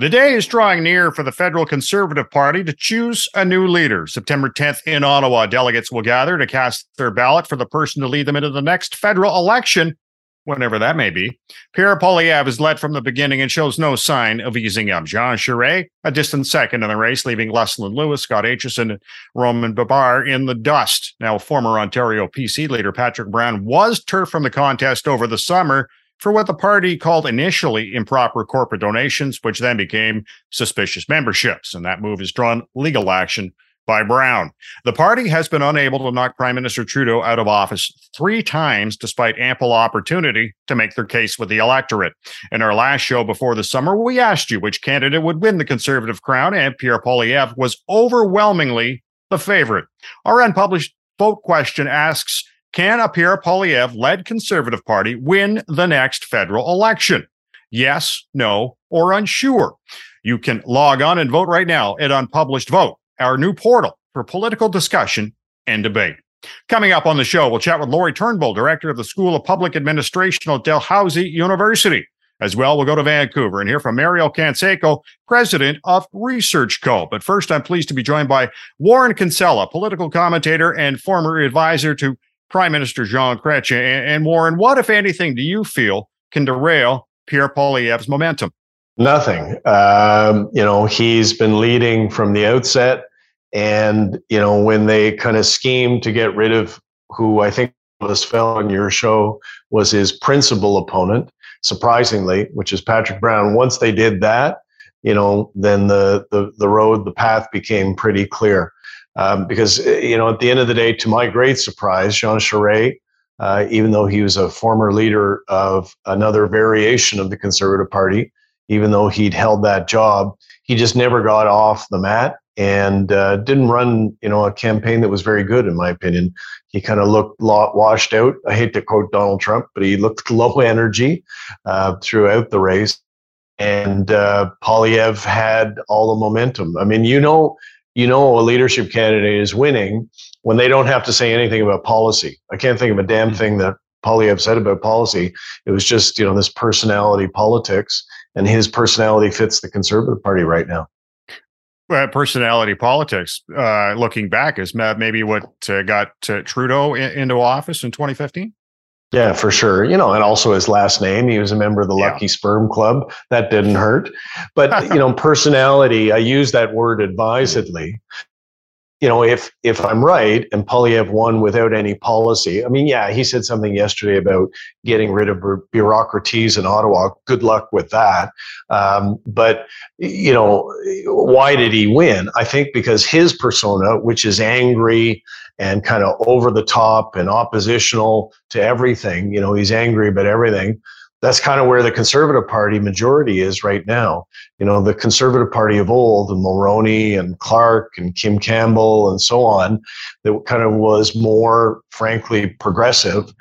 The day is drawing near for the federal Conservative Party to choose a new leader. September 10th in Ottawa, delegates will gather to cast their ballot for the person to lead them into the next federal election, whenever that may be. Pierre Poilievre has led from the beginning and shows no sign of easing up. Jean Charest, a distant second in the race, leaving Leslyn Lewis, Scott Aitchison, and Roman Baber in the dust. Now, former Ontario PC leader Patrick Brown was turfed from the contest over the summer for what the party called initially improper corporate donations, which then became suspicious memberships. And that move has drawn legal action by Brown. The party has been unable to knock Prime Minister Trudeau out of office three times, despite ample opportunity to make their case with the electorate. In our last show before the summer, we asked you which candidate would win the Conservative crown, and Pierre Poilievre was overwhelmingly the favorite. Our unpublished vote question asks can a Pierre Poilievre led Conservative Party win the next federal election? Yes, no, or unsure. You can log on and vote right now at Unpublished Vote, our new portal for political discussion and debate. Coming up on the show, we'll chat with Lori Turnbull, director of the School of Public Administration at Dalhousie University. As well, we'll go to Vancouver and hear from Mario Canseco, president of Research Co. But first, I'm pleased to be joined by Warren Kinsella, political commentator and former advisor to Prime Minister Jean Chrétien. And, and Warren, what, if anything, do you feel can derail Pierre Poilievre's momentum? Nothing. Um, you know, he's been leading from the outset. And, you know, when they kind of schemed to get rid of who I think was fell on your show was his principal opponent, surprisingly, which is Patrick Brown. Once they did that, you know, then the the the road, the path became pretty clear. Um, because, uh, you know, at the end of the day, to my great surprise, Jean Charest, uh, even though he was a former leader of another variation of the Conservative Party, even though he'd held that job, he just never got off the mat and uh, didn't run, you know, a campaign that was very good, in my opinion. He kind of looked washed out. I hate to quote Donald Trump, but he looked low energy uh, throughout the race. And uh, Poilievre had all the momentum. I mean, you know, you know a leadership candidate is winning when they don't have to say anything about policy. I can't think of a damn thing that Poilievre said about policy. It was just, you know, this personality politics, and his personality fits the Conservative Party right now. Well, personality politics, uh, looking back, is maybe what uh, got uh, Trudeau in, into office in 2015? Yeah, for sure. You know, and also his last name. He was a member of the Lucky yeah. Sperm Club. That didn't hurt. But, you know, personality, I use that word advisedly. You know, if if I'm right and Poilievre won without any policy, I mean, yeah, he said something yesterday about getting rid of bureaucraties in Ottawa. Good luck with that. Um, but you know, why did he win? I think because his persona, which is angry and kind of over the top and oppositional to everything. You know, he's angry about everything. That's kind of where the Conservative Party majority is right now. You know, the Conservative Party of old, and Mulroney and Clark and Kim Campbell and so on, that kind of was more, frankly, progressive.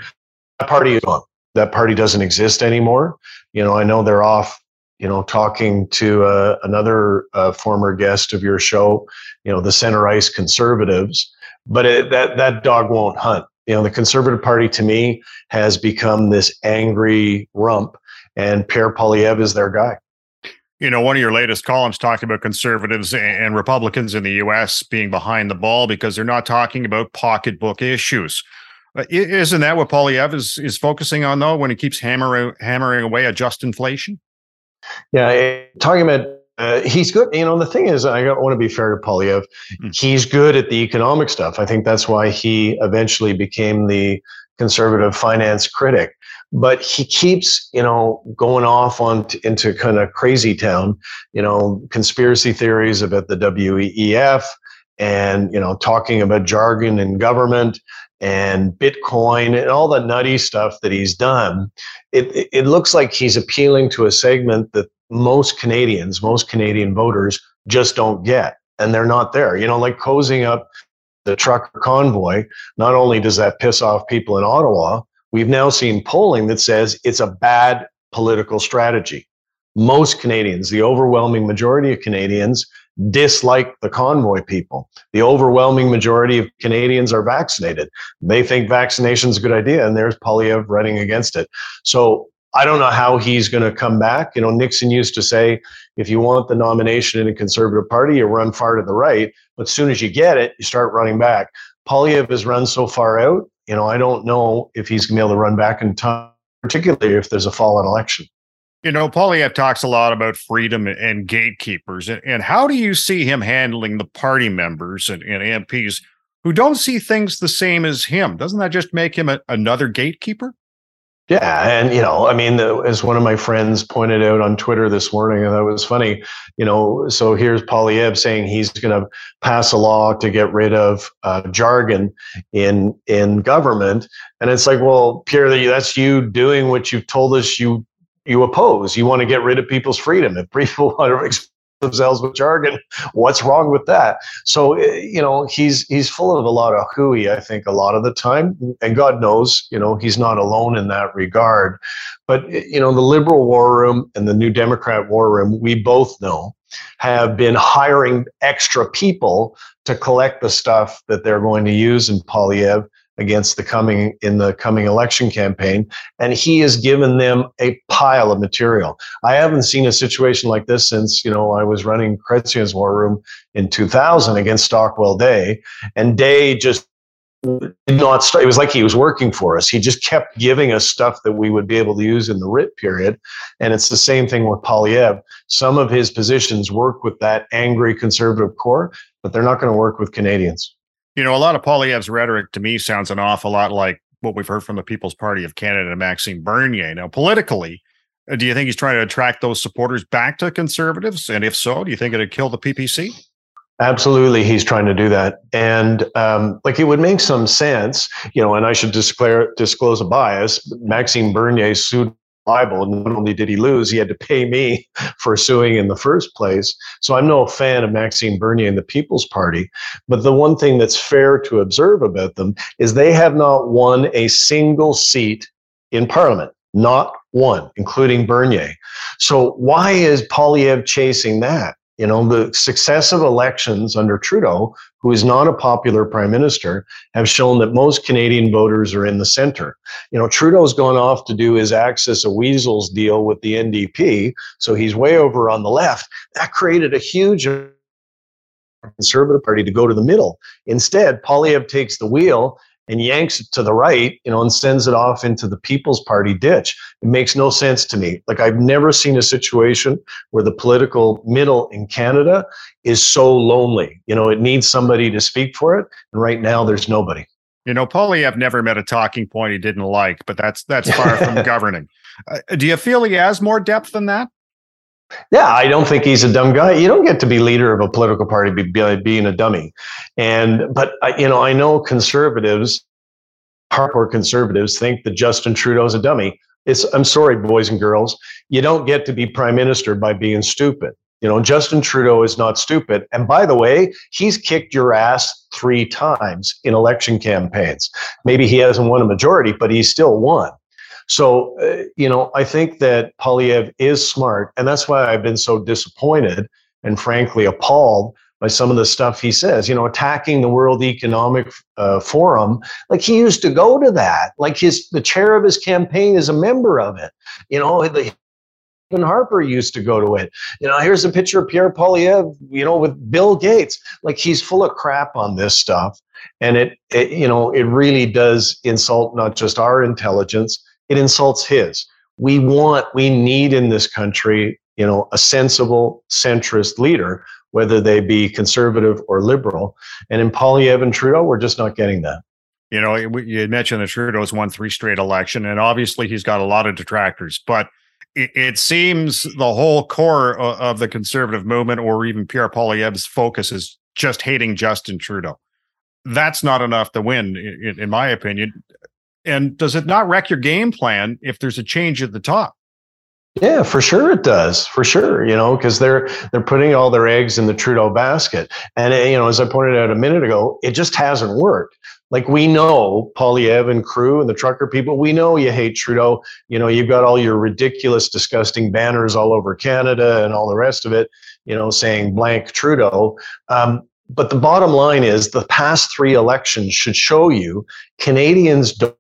That party is gone. That party doesn't exist anymore. You know, I know they're off you know, talking to uh, another uh, former guest of your show, you know, the center ice conservatives, but it, that that dog won't hunt. You know, the Conservative Party to me has become this angry rump, and Pierre Poilievre is their guy. You know, one of your latest columns talking about conservatives and Republicans in the U.S. being behind the ball because they're not talking about pocketbook issues. Uh, isn't that what Poilievre is, is focusing on, though, when he keeps hammering hammering away at just inflation? Yeah, talking about uh, he's good. You know, the thing is, I want to be fair to Poilievre. Mm. He's good at the economic stuff. I think that's why he eventually became the conservative finance critic. But he keeps, you know, going off on t- into kind of crazy town. You know, conspiracy theories about the WEF, and you know, talking about jargon in government and Bitcoin and all the nutty stuff that he's done. It, it looks like he's appealing to a segment that most Canadians, most Canadian voters just don't get. And they're not there. You know, like cozying up the trucker convoy, not only does that piss off people in Ottawa, we've now seen polling that says it's a bad political strategy. Most Canadians, the overwhelming majority of Canadians, dislike the convoy people. The overwhelming majority of Canadians are vaccinated. They think vaccination is a good idea, and there's Poilievre running against it. So I don't know how he's going to come back. You know, Nixon used to say, if you want the nomination in a conservative party, you run far to the right. But as soon as you get it, you start running back. Poilievre has run so far out. You know, I don't know if he's going to be able to run back in time, particularly if there's a fallen election. You know, Poilievre talks a lot about freedom and gatekeepers. And, how do you see him handling the party members and, and MPs who don't see things the same as him? Doesn't that just make him a, another gatekeeper? Yeah, and you know, I mean, as one of my friends pointed out on Twitter this morning, and that was funny. You know, so here's Poilievre saying he's going to pass a law to get rid of uh, jargon in in government, and it's like, well, Pierre, that's you doing what you've told us you you oppose. You want to get rid of people's freedom. If people want to themselves with jargon. What's wrong with that? So eh, you know he's he's full of a lot of hooey. I think a lot of the time, and God knows, you know, he's not alone in that regard. But eh, you know, the liberal war room and the New Democrat war room, we both know, have been hiring extra people to collect the stuff that they're going to use in Poilievre against the coming in the coming election campaign and he has given them a pile of material i haven't seen a situation like this since you know i was running Chrétien's war room in 2000 against stockwell day and day just did not start. It was like he was working for us. He just kept giving us stuff that we would be able to use in the writ period. And it's the same thing with Poilievre Some of his positions work with that angry conservative core, but they're not going to work with Canadians. You know, a lot of Poilievre's rhetoric to me sounds an awful lot like what we've heard from the People's Party of Canada and Maxime Bernier. Now, politically, uh, do you think he's trying to attract those supporters back to conservatives? And if so, do you think it'd kill the PPC? Absolutely, he's trying to do that, and um, like it would make some sense, you know. And I should disclare disclose a bias. Maxime Bernier sued libel. And not only did he lose, he had to pay me for suing in the first place. So I'm no fan of Maxime Bernier and the People's Party. But the one thing that's fair to observe about them is they have not won a single seat in Parliament. Not one, including Bernier. So why is Poilievre chasing that? You know, the successive elections under Trudeau, who is not a popular prime minister, have shown that most Canadian voters are in the center. You know, Trudeau's gone off to do his Axis of Weasels deal with the NDP, so he's way over on the left. That created a huge Conservative Party to go to the middle. Instead, Poilievre takes the wheel and yanks it to the right, you know, and sends it off into the People's Party ditch. It makes no sense to me. Like I've never seen a situation where the political middle in Canada is so lonely. You know, it needs somebody to speak for it, and right now there's nobody. You know, Poilievre never met a talking point he didn't like, but that's that's far from governing. Uh, do you feel he has more depth than that? Yeah, I don't think he's a dumb guy. You don't get to be leader of a political party by being a dummy. And but you know, I know conservatives, hardcore conservatives, think that Justin Trudeau is a dummy. It's I'm sorry, boys and girls, you don't get to be prime minister by being stupid. You know, Justin Trudeau is not stupid. And by the way, he's kicked your ass three times in election campaigns. Maybe he hasn't won a majority, but he's still won. So, uh, you know, I think that Poilievre is smart. And that's why I've been so disappointed and frankly appalled by some of the stuff he says. You know, attacking the World Economic uh, Forum, like he used to go to that. Like his the chair of his campaign is a member of it. You know, the and Harper used to go to it. You know, here's a picture of Pierre Poilievre, you know, with Bill Gates. Like he's full of crap on this stuff. And it, it, you know, it really does insult not just our intelligence, it insults his. We want, we need in this country, you know, a sensible centrist leader, whether they be conservative or liberal. And in Poilievre and Trudeau, we're just not getting that. You know, you mentioned that Trudeau's won three straight election, and obviously he's got a lot of detractors, but it, seems the whole core of, the conservative movement, or even Pierre Poilievre's focus, is just hating Justin Trudeau. That's not enough to win, in, in my opinion. And does it not wreck your game plan if there's a change at the top? Yeah, for sure it does. For sure, you know, because they're they're putting all their eggs in the Trudeau basket, and you know, as I pointed out a minute ago, it just hasn't worked. Like we know, Poilievre and crew and the trucker people, we know you hate Trudeau. You know, you've got all your ridiculous, disgusting banners all over Canada and all the rest of it. You know, saying blank Trudeau. Um, but the bottom line is, the past three elections should show you Canadians don't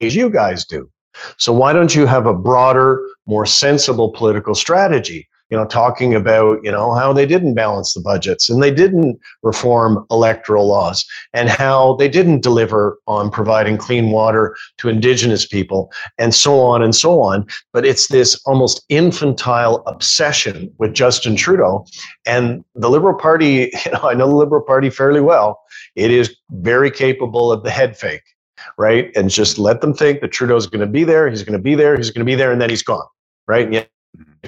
you guys do. So why don't you have a broader, more sensible political strategy? you know, talking about, you know, how they didn't balance the budgets and they didn't reform electoral laws and how they didn't deliver on providing clean water to indigenous people and so on and so on. But it's this almost infantile obsession with Justin Trudeau and the Liberal Party, you know, I know the Liberal Party fairly well. It is very capable of the head fake right? And just let them think that Trudeau's going to be there, he's going to be there, he's going to be there, and then he's gone, right? And yet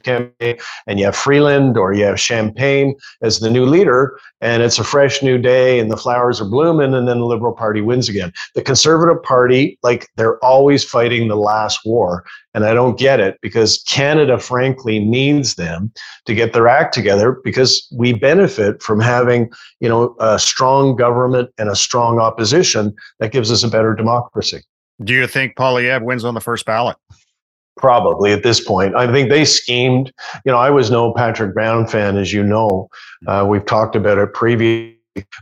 campaign and you have Freeland or you have Champagne as the new leader and it's a fresh new day and the flowers are blooming and then the Liberal Party wins again. The Conservative Party, like they're always fighting the last war. And I don't get it because Canada, frankly, needs them to get their act together because we benefit from having, you know, a strong government and a strong opposition that gives us a better democracy. Do you think Poilievre wins on the first ballot? Probably at this point. I think they schemed. You know, I was no Patrick Brown fan, as you know. Uh, we've talked about it previously.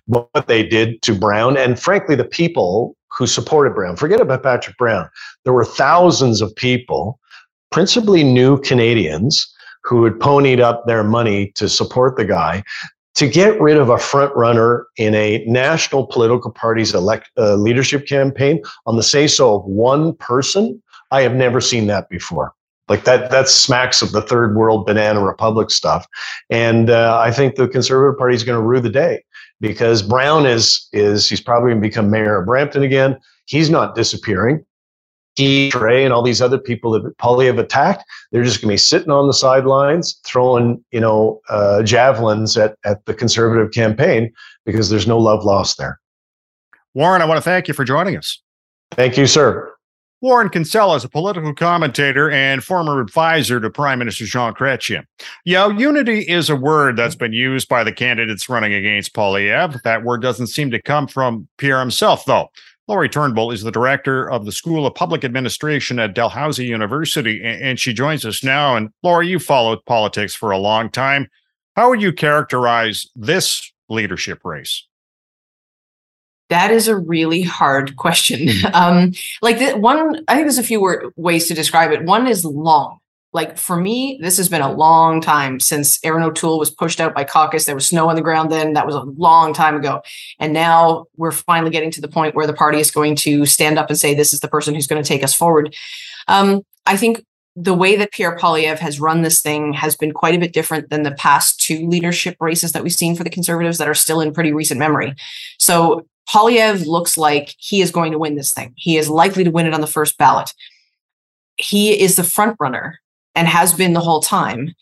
What they did to Brown, and frankly, the people who supported Brown. Forget about Patrick Brown. There were thousands of people, principally new Canadians, who had ponied up their money to support the guy. To get rid of a front runner in a national political party's elect, uh, leadership campaign on the say so of one person I have never seen that before. Like that, that smacks of the third world banana republic stuff. And uh, I think the Conservative Party is going to rue the day because Brown is is he's probably going to become mayor of Brampton again. He's not disappearing. He, Trey, and all these other people that Poilievre attacked, they're just going to be sitting on the sidelines, throwing you know uh, javelins at at the Conservative campaign because there's no love lost there. Warren, I want to thank you for joining us. Thank you, sir. Warren Kinsella is a political commentator and former advisor to Prime Minister Jean Chrétien. Yeah, unity is a word that's been used by the candidates running against Poilievre. That word doesn't seem to come from Pierre himself, though. Lori Turnbull is the director of the School of Public Administration at Dalhousie University, and she joins us now. And Lori, you followed politics for a long time. How would you characterize this leadership race? That is a really hard question. Um, like the one, I think there's a few word, ways to describe it. One is long. Like for me, this has been a long time since Erin O'Toole was pushed out by caucus. There was snow on the ground then. That was a long time ago. And now we're finally getting to the point where the party is going to stand up and say, this is the person who's going to take us forward. Um, I think the way that Pierre Poilievre has run this thing has been quite a bit different than the past two leadership races that we've seen for the conservatives that are still in pretty recent memory. So Poilievre looks like he is going to win this thing. He is likely to win it on the first ballot. He is the front runner and has been the whole time.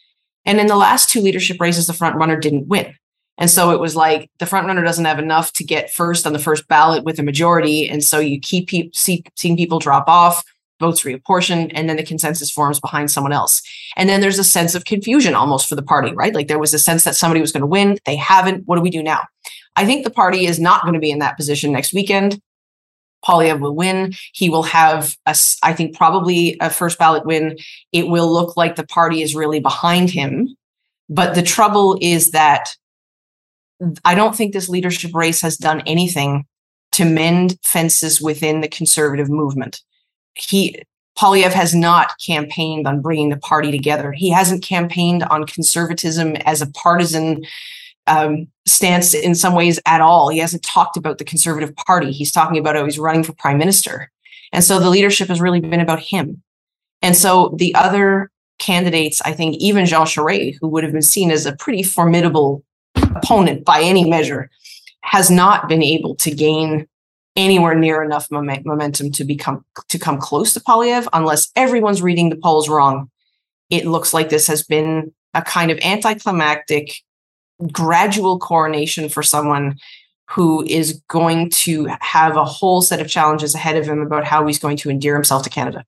And in the last two leadership races, the front runner didn't win. And so it was like the front runner doesn't have enough to get first on the first ballot with a majority. And so you keep pe- see, seeing people drop off, votes reapportioned, and then the consensus forms behind someone else. And then there's a sense of confusion almost for the party, right? Like there was a sense that somebody was going to win. They haven't. What do we do now? I think the party is not going to be in that position next weekend. Poilievre will win. He will have, a, I think, probably a first ballot win. It will look like the party is really behind him. But the trouble is that I don't think this leadership race has done anything to mend fences within the conservative movement. He, Poilievre has not campaigned on bringing the party together. He hasn't campaigned on conservatism as a partisan um, stance in some ways at all. He hasn't talked about the Conservative Party. He's talking about how he's running for prime minister. And so the leadership has really been about him. And so the other candidates, I think, even Jean Charest, who would have been seen as a pretty formidable opponent by any measure, has not been able to gain anywhere near enough moment, momentum to become to come close to Poilievre unless everyone's reading the polls wrong. It looks like this has been a kind of anticlimactic gradual coronation for someone who is going to have a whole set of challenges ahead of him about how he's going to endear himself to Canada.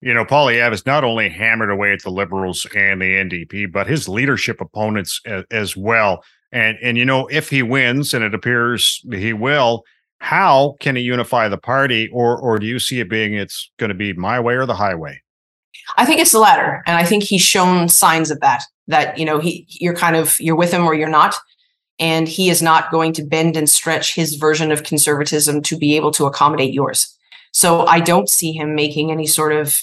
You know, Poilievre has not only hammered away at the Liberals and the NDP, but his leadership opponents as, as well. And and you know, if he wins, and it appears he will, how can he unify the party, or or do you see it being it's going to be my way or the highway? I think it's the latter, and I think he's shown signs of that. That you know, he you're kind of you're with him or you're not, and he is not going to bend and stretch his version of conservatism to be able to accommodate yours. So I don't see him making any sort of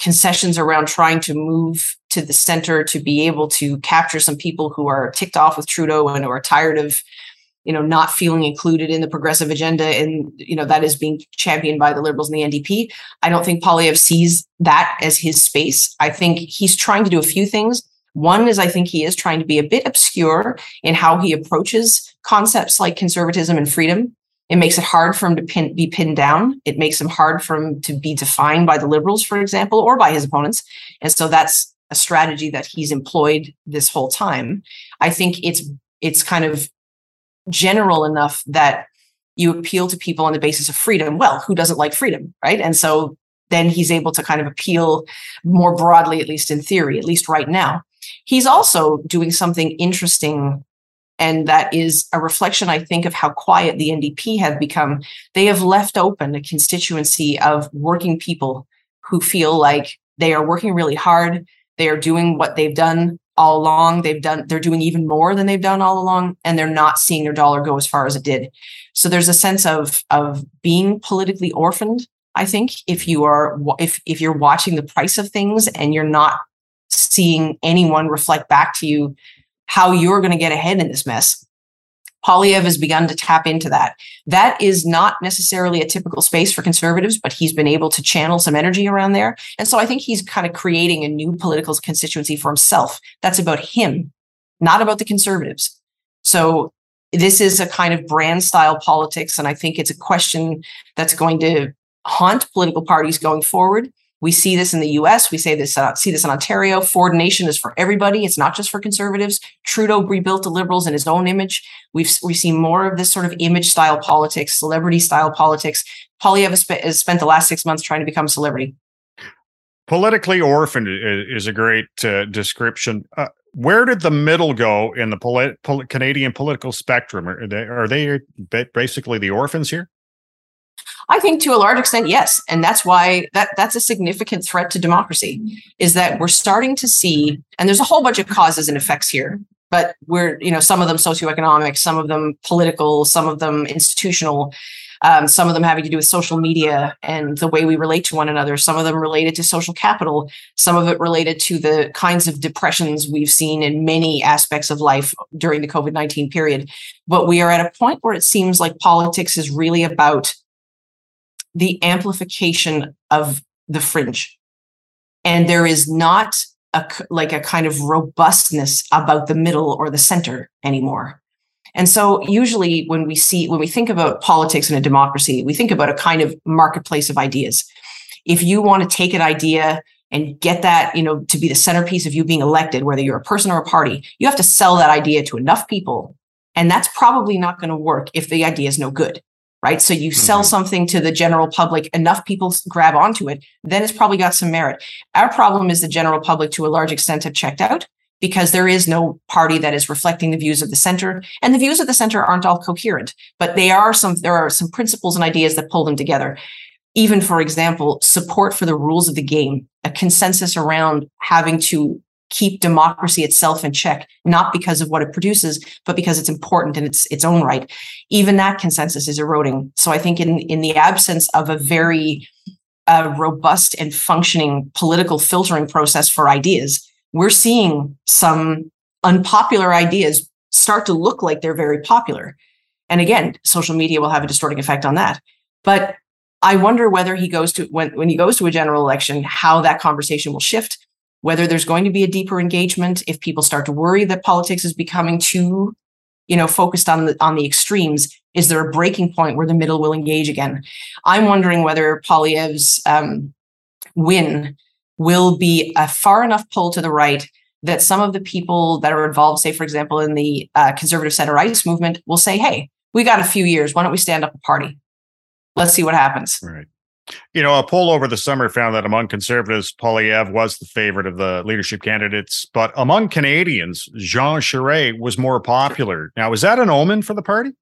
concessions around trying to move to the center to be able to capture some people who are ticked off with Trudeau and who are tired of you know not feeling included in the progressive agenda and you know that is being championed by the liberals and the ndp i don't think Poilievre sees that as his space i think he's trying to do a few things one is i think he is trying to be a bit obscure in how he approaches concepts like conservatism and freedom it makes it hard for him to pin, be pinned down. It makes him hard for him to be defined by the liberals, for example, or by his opponents. And so that's a strategy that he's employed this whole time. I think it's it's kind of general enough that you appeal to people on the basis of freedom. Well, who doesn't like freedom, right? And so then he's able to kind of appeal more broadly, at least in theory, at least right now. He's also doing something interesting and that is a reflection, I think, of how quiet the NDP have become. They have left open a constituency of working people who feel like they are working really hard. They are doing what they've done all along. They've done, they're doing even more than they've done all along, and they're not seeing their dollar go as far as it did. So there's a sense of of being politically orphaned. I think if you are if if you're watching the price of things and you're not seeing anyone reflect back to you how you're going to get ahead in this mess. Poilievre has begun to tap into that. That is not necessarily a typical space for conservatives, but he's been able to channel some energy around there. And so I think he's kind of creating a new political constituency for himself. That's about him, not about the conservatives. So this is a kind of brand style politics. And I think it's a question that's going to haunt political parties going forward. We see this in the U.S. We say this, uh, see this in Ontario. Ford Nation is for everybody. It's not just for conservatives. Trudeau rebuilt the Liberals in his own image. We've we see more of this sort of image style politics, celebrity style politics. Sp- has spent the last six months trying to become a celebrity. Politically orphaned is a great uh, description. Uh, where did the middle go in the polit- pol- Canadian political spectrum? Are they, are they basically the orphans here? I think to a large extent, yes. And that's why that that's a significant threat to democracy is that we're starting to see, and there's a whole bunch of causes and effects here, but we're, you know, some of them socioeconomic, some of them political, some of them institutional, um, some of them having to do with social media and the way we relate to one another, some of them related to social capital, some of it related to the kinds of depressions we've seen in many aspects of life during the COVID 19 period. But we are at a point where it seems like politics is really about the amplification of the fringe. And there is not a, like a kind of robustness about the middle or the center anymore. And so usually when we see, when we think about politics in a democracy, we think about a kind of marketplace of ideas. If you want to take an idea and get that, you know, to be the centerpiece of you being elected, whether you're a person or a party, you have to sell that idea to enough people. And that's probably not going to work if the idea is no good right? So you sell mm-hmm. something to the general public, enough people grab onto it, then it's probably got some merit. Our problem is the general public to a large extent have checked out because there is no party that is reflecting the views of the center and the views of the center aren't all coherent but they are some there are some principles and ideas that pull them together even for example support for the rules of the game a consensus around having to keep democracy itself in check, not because of what it produces, but because it's important in its its own right. Even that consensus is eroding. So I think in in the absence of a very uh, robust and functioning political filtering process for ideas, we're seeing some unpopular ideas start to look like they're very popular. And again, social media will have a distorting effect on that. But I wonder whether he goes to when when he goes to a general election, how that conversation will shift whether there's going to be a deeper engagement if people start to worry that politics is becoming too you know focused on the on the extremes is there a breaking point where the middle will engage again? I'm wondering whether Poilievre's um, win will be a far enough pull to the right that some of the people that are involved say for example in the uh, conservative center ice movement will say hey we got a few years. Why don't we stand up a party? Let's see what happens. Right you know, a poll over the summer found that among conservatives, Poilievre was the favorite of the leadership candidates, but among Canadians, Jean Charest was more popular. Now, is that an omen for the party?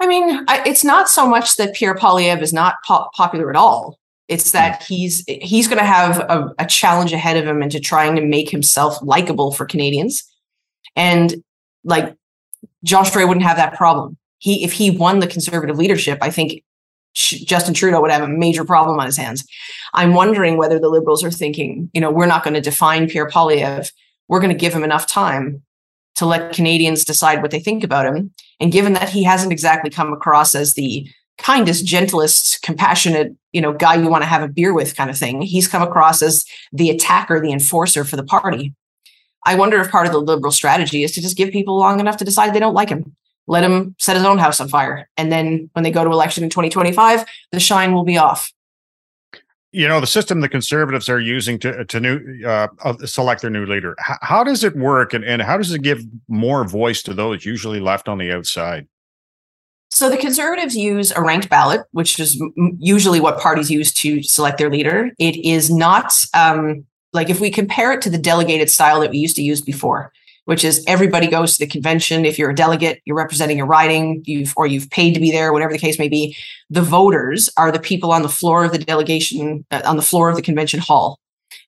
I mean, it's not so much that Pierre Poilievre is not po- popular at all. It's that hmm. he's he's going to have a, a challenge ahead of him into trying to make himself likable for Canadians, and like Jean Charest wouldn't have that problem. He if he won the conservative leadership, I think Justin Trudeau would have a major problem on his hands. I'm wondering whether the Liberals are thinking, you know, we're not going to define Pierre Poilievre. We're going to give him enough time to let Canadians decide what they think about him. And given that he hasn't exactly come across as the kindest, gentlest, compassionate, you know, guy you want to have a beer with kind of thing, he's come across as the attacker, the enforcer for the party. I wonder if part of the liberal strategy is to just give people long enough to decide they don't like him. Let him set his own house on fire. And then when they go to election in 2025, the shine will be off. You know the system the conservatives are using to to new uh, select their new leader. How, how does it work and, and how does it give more voice to those usually left on the outside? So the conservatives use a ranked ballot which is usually what parties use to select their leader. It is not um, like if we compare it to the delegated style that we used to use before which is everybody goes to the convention. If you're a delegate, you're representing your riding, you've or you've paid to be there, whatever the case may be. The voters are the people on the floor of the delegation, uh, on the floor of the convention hall.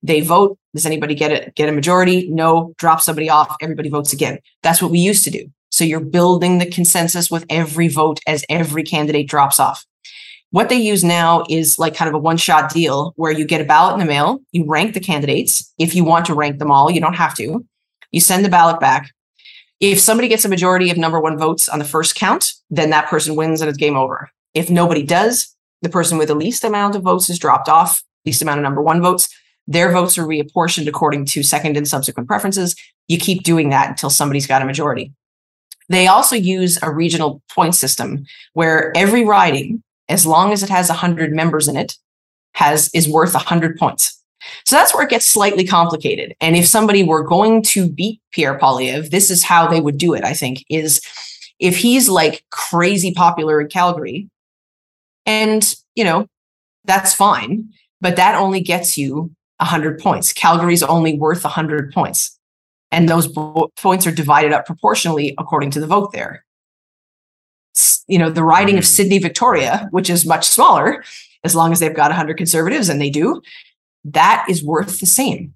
They vote. Does anybody get it? Get a majority? No. Drop somebody off. Everybody votes again. That's what we used to do. So you're building the consensus with every vote as every candidate drops off. What they use now is like kind of a one shot deal where you get a ballot in the mail, you rank the candidates. If you want to rank them all, you don't have to. You send the ballot back. If somebody gets a majority of number one votes on the first count, then that person wins and it's game over. If nobody does, the person with the least amount of votes is dropped off, least amount of number one votes. Their votes are reapportioned according to second and subsequent preferences. You keep doing that until somebody's got a majority. They also use a regional point system where every riding, as long as it has 100 members in it, has is worth 100 points. So that's where it gets slightly complicated. And if somebody were going to beat Pierre Poilievre, this is how they would do it, I think, is if he's like crazy popular in Calgary, and, you know, that's fine, but that only gets you 100 points. Calgary's only worth 100 points. And those bo- points are divided up proportionally according to the vote there. You know, the riding of mm-hmm. Sydney Victoria, which is much smaller, as long as they've got 100 conservatives, and they do, that is worth the same.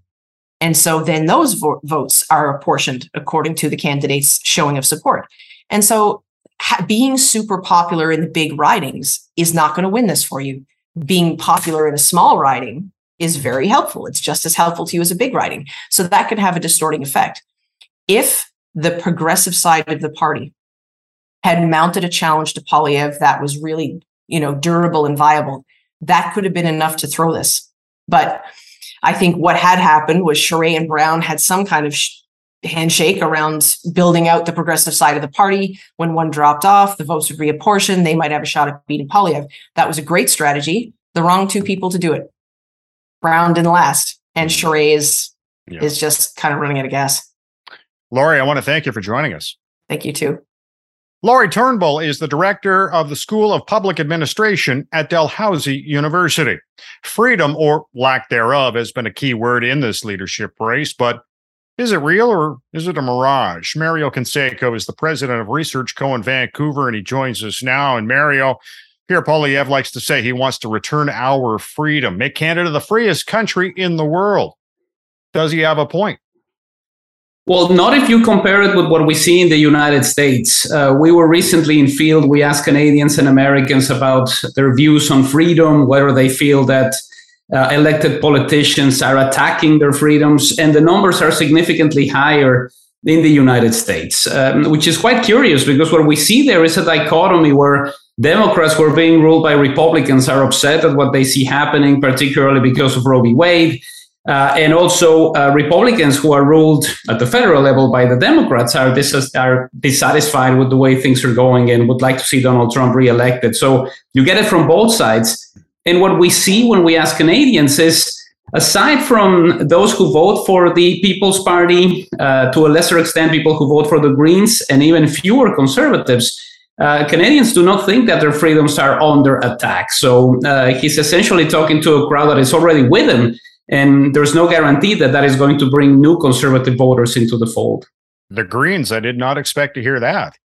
And so then those vo- votes are apportioned according to the candidate's showing of support. And so ha- being super popular in the big ridings is not going to win this for you. Being popular in a small riding is very helpful. It's just as helpful to you as a big riding. So that could have a distorting effect. If the progressive side of the party had mounted a challenge to Poilievre that was really, you know, durable and viable, that could have been enough to throw this. But I think what had happened was Charest and Brown had some kind of sh- handshake around building out the progressive side of the party. When one dropped off, the votes would reapportion. They might have a shot at beating Poilievre. That was a great strategy. The wrong two people to do it. Brown didn't last, and mm-hmm. Charest is, yeah. is just kind of running out of gas. Lori, I want to thank you for joining us. Thank you too. Lori Turnbull is the director of the School of Public Administration at Dalhousie University. Freedom, or lack thereof, has been a key word in this leadership race, but is it real or is it a mirage? Mario Canseco is the president of Research Co in Vancouver, and he joins us now. And Mario, Pierre Poilievre likes to say he wants to return our freedom, make Canada the freest country in the world. Does he have a point? Well, not if you compare it with what we see in the United States. Uh, we were recently in field. We asked Canadians and Americans about their views on freedom, whether they feel that uh, elected politicians are attacking their freedoms, and the numbers are significantly higher in the United States, um, which is quite curious because what we see there is a dichotomy where Democrats who are being ruled by Republicans are upset at what they see happening, particularly because of Roe v. Wade. Uh, and also, uh, Republicans who are ruled at the federal level by the Democrats are, dis- are dissatisfied with the way things are going and would like to see Donald Trump reelected. So you get it from both sides. And what we see when we ask Canadians is, aside from those who vote for the People's Party, uh, to a lesser extent, people who vote for the Greens, and even fewer conservatives, uh, Canadians do not think that their freedoms are under attack. So uh, he's essentially talking to a crowd that is already with him and there's no guarantee that that is going to bring new conservative voters into the fold. The Greens, I did not expect to hear that.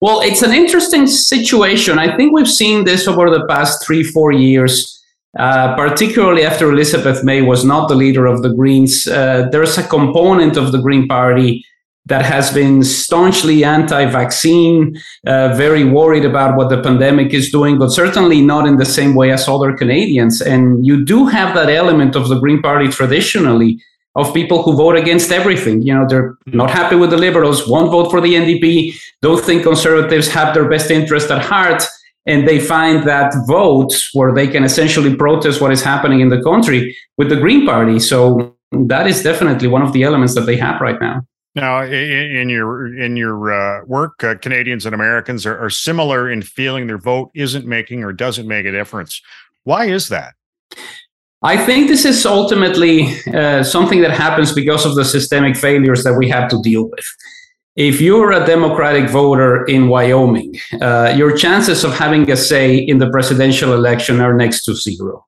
Well, it's an interesting situation. I think we've seen this over the past three, four years, uh, particularly after Elizabeth May was not the leader of the Greens. Uh, there's a component of the Green Party that has been staunchly anti-vaccine, uh, very worried about what the pandemic is doing, but certainly not in the same way as other Canadians. And you do have that element of the Green Party traditionally of people who vote against everything. You know, they're not happy with the Liberals, won't vote for the NDP, don't think conservatives have their best interest at heart. And they find that votes where they can essentially protest what is happening in the country with the Green Party. So that is definitely one of the elements that they have right now. Now, in, in your in your uh, work, uh, Canadians and Americans are, are similar in feeling their vote isn't making or doesn't make a difference. Why is that? I think this is ultimately uh, something that happens because of the systemic failures that we have to deal with. If you're a Democratic voter in Wyoming, uh, your chances of having a say in the presidential election are next to zero.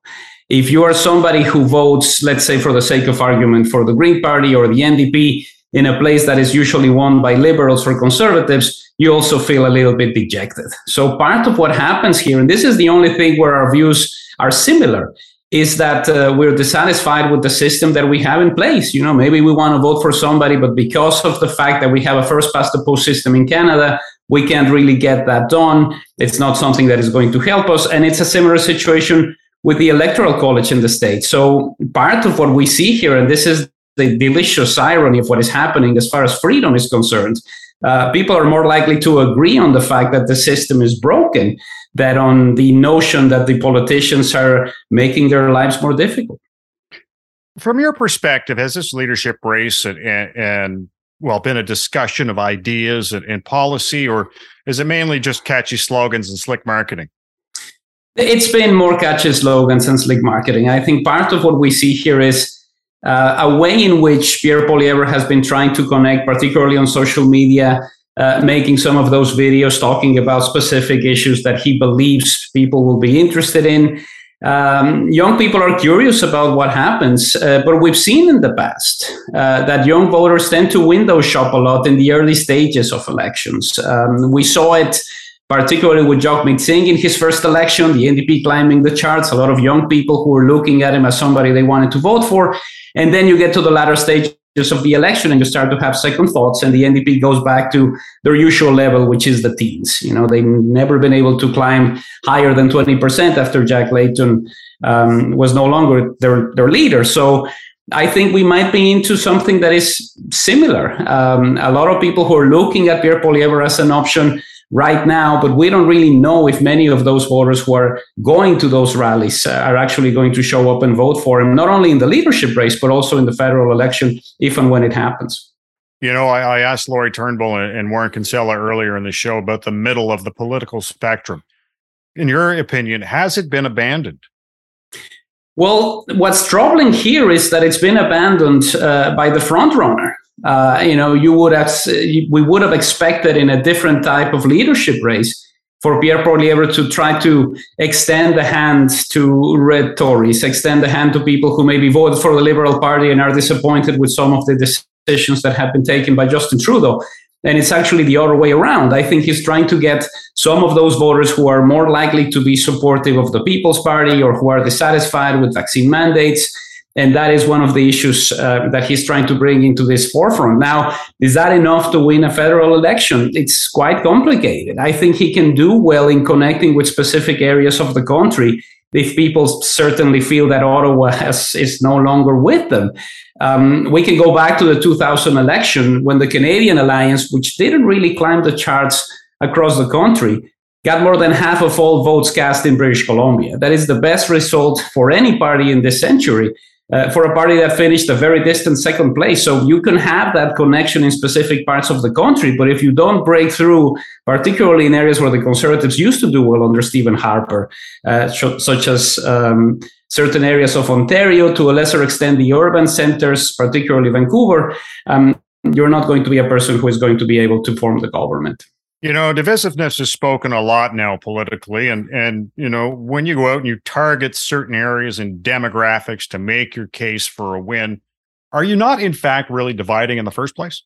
If you are somebody who votes, let's say for the sake of argument, for the Green Party or the NDP, in a place that is usually won by liberals or conservatives, you also feel a little bit dejected. So, part of what happens here, and this is the only thing where our views are similar, is that uh, we're dissatisfied with the system that we have in place. You know, maybe we want to vote for somebody, but because of the fact that we have a first past the post system in Canada, we can't really get that done. It's not something that is going to help us. And it's a similar situation with the electoral college in the state. So part of what we see here, and this is the delicious irony of what is happening as far as freedom is concerned. Uh, people are more likely to agree on the fact that the system is broken than on the notion that the politicians are making their lives more difficult. From your perspective, has this leadership race and, and, and well been a discussion of ideas and, and policy, or is it mainly just catchy slogans and slick marketing? It's been more catchy slogans and slick marketing. I think part of what we see here is uh, a way in which Pierre Poilievre has been trying to connect, particularly on social media, uh, making some of those videos talking about specific issues that he believes people will be interested in. Um, young people are curious about what happens, uh, but we've seen in the past uh, that young voters tend to window shop a lot in the early stages of elections. Um, we saw it particularly with Jagmeet Singh in his first election, the NDP climbing the charts, a lot of young people who were looking at him as somebody they wanted to vote for. And then you get to the latter stages of the election and you start to have second thoughts and the NDP goes back to their usual level, which is the teens. You know, they've never been able to climb higher than 20% after Jack Layton um, was no longer their, their leader. So I think we might be into something that is similar. Um, a lot of people who are looking at Pierre Poilievre as an option right now, but we don't really know if many of those voters who are going to those rallies uh, are actually going to show up and vote for him, not only in the leadership race, but also in the federal election, if and when it happens. You know, I, I asked Lori Turnbull and Warren Kinsella earlier in the show about the middle of the political spectrum. In your opinion, has it been abandoned? Well, what's troubling here is that it's been abandoned uh, by the front runner uh, you know, you would have we would have expected in a different type of leadership race for Pierre Poilievre to try to extend the hand to red Tories, extend the hand to people who maybe voted for the Liberal Party and are disappointed with some of the decisions that have been taken by Justin Trudeau. And it's actually the other way around. I think he's trying to get some of those voters who are more likely to be supportive of the People's Party or who are dissatisfied with vaccine mandates and that is one of the issues uh, that he's trying to bring into this forefront. Now, is that enough to win a federal election? It's quite complicated. I think he can do well in connecting with specific areas of the country if people certainly feel that Ottawa has, is no longer with them. Um, we can go back to the 2000 election when the Canadian Alliance, which didn't really climb the charts across the country, got more than half of all votes cast in British Columbia. That is the best result for any party in this century uh, for a party that finished a very distant second place. So you can have that connection in specific parts of the country, but if you don't break through, particularly in areas where the Conservatives used to do well under Stephen Harper, uh, such as um, certain areas of Ontario, to a lesser extent the urban centers, particularly Vancouver, um, you're not going to be a person who is going to be able to form the government. You know, divisiveness is spoken a lot now politically, and and you know when you go out and you target certain areas and demographics to make your case for a win, are you not in fact really dividing in the first place?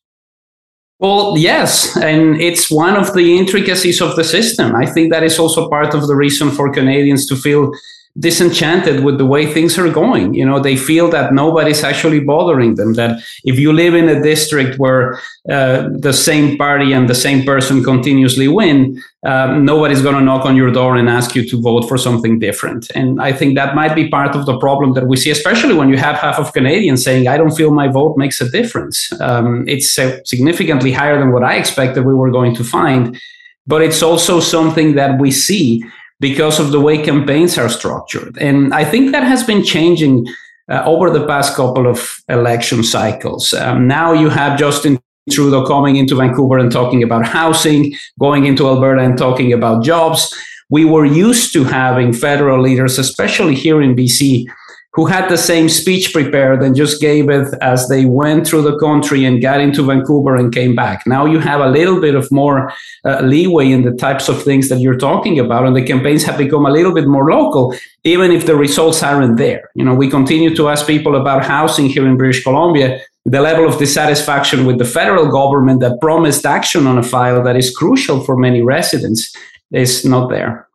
Well, yes, and it's one of the intricacies of the system. I think that is also part of the reason for Canadians to feel disenchanted with the way things are going. You know, they feel that nobody's actually bothering them. That if you live in a district where uh, the same party and the same person continuously win, um, nobody's going to knock on your door and ask you to vote for something different. And I think that might be part of the problem that we see, especially when you have half of Canadians saying, I don't feel my vote makes a difference. Um, it's uh, significantly higher than what I expected we were going to find. But it's also something that we see because of the way campaigns are structured. And I think that has been changing uh, over the past couple of election cycles. Um, now you have Justin Trudeau coming into Vancouver and talking about housing, going into Alberta and talking about jobs. We were used to having federal leaders, especially here in BC, who had the same speech prepared and just gave it as they went through the country and got into Vancouver and came back. Now you have a little bit of more uh, leeway in the types of things that you're talking about, and the campaigns have become a little bit more local, even if the results aren't there. You know, we continue to ask people about housing here in British Columbia. The level of dissatisfaction with the federal government that promised action on a file that is crucial for many residents is not there.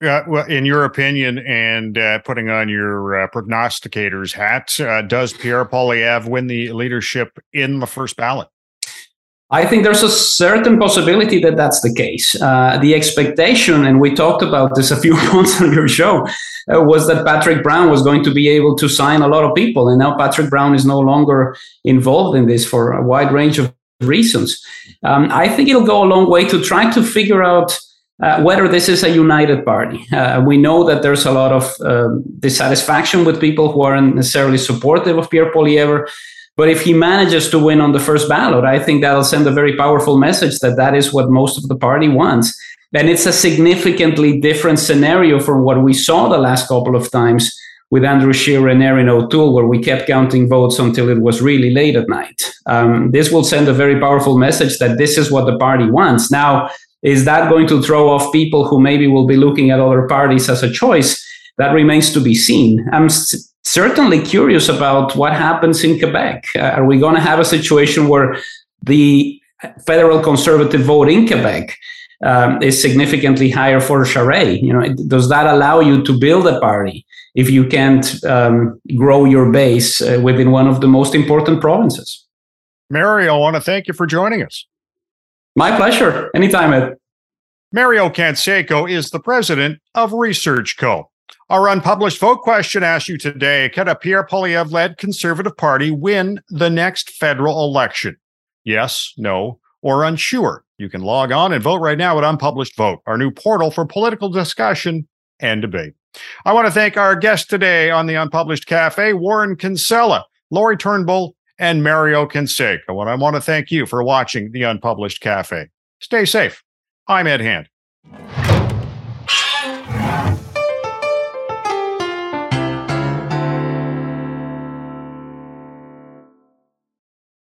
Well, in your opinion, and uh, putting on your uh, prognosticator's hat, uh, does Pierre Poilievre win the leadership in the first ballot? I think there's a certain possibility that that's the case. Uh, the expectation, and we talked about this a few months on your show, uh, was that Patrick Brown was going to be able to sign a lot of people. And now Patrick Brown is no longer involved in this for a wide range of reasons. Um, I think it'll go a long way to try to figure out uh, whether this is a united party. Uh, we know that there's a lot of uh, dissatisfaction with people who aren't necessarily supportive of Pierre Poilievre. But if he manages to win on the first ballot, I think that'll send a very powerful message that that is what most of the party wants. And it's a significantly different scenario from what we saw the last couple of times with Andrew Scheer and Erin O'Toole, where we kept counting votes until it was really late at night. Um, this will send a very powerful message that this is what the party wants. Now, is that going to throw off people who maybe will be looking at other parties as a choice? That remains to be seen. I'm s- certainly curious about what happens in Quebec. Uh, are we going to have a situation where the federal conservative vote in Quebec um, is significantly higher for Charest? You know, does that allow you to build a party if you can't um, grow your base uh, within one of the most important provinces? Mary, I want to thank you for joining us. My pleasure. Anytime, Ed. Mario Canseco is the president of Research Co. Our unpublished vote question asks you today Can a Pierre Poilievre led Conservative Party win the next federal election? Yes, no, or unsure. You can log on and vote right now at Unpublished Vote, our new portal for political discussion and debate. I want to thank our guests today on the Unpublished Cafe, Warren Kinsella, Lori Turnbull, and Mario Canseco. And I want to thank you for watching the Unpublished Cafe. Stay safe. I'm Ed Hand.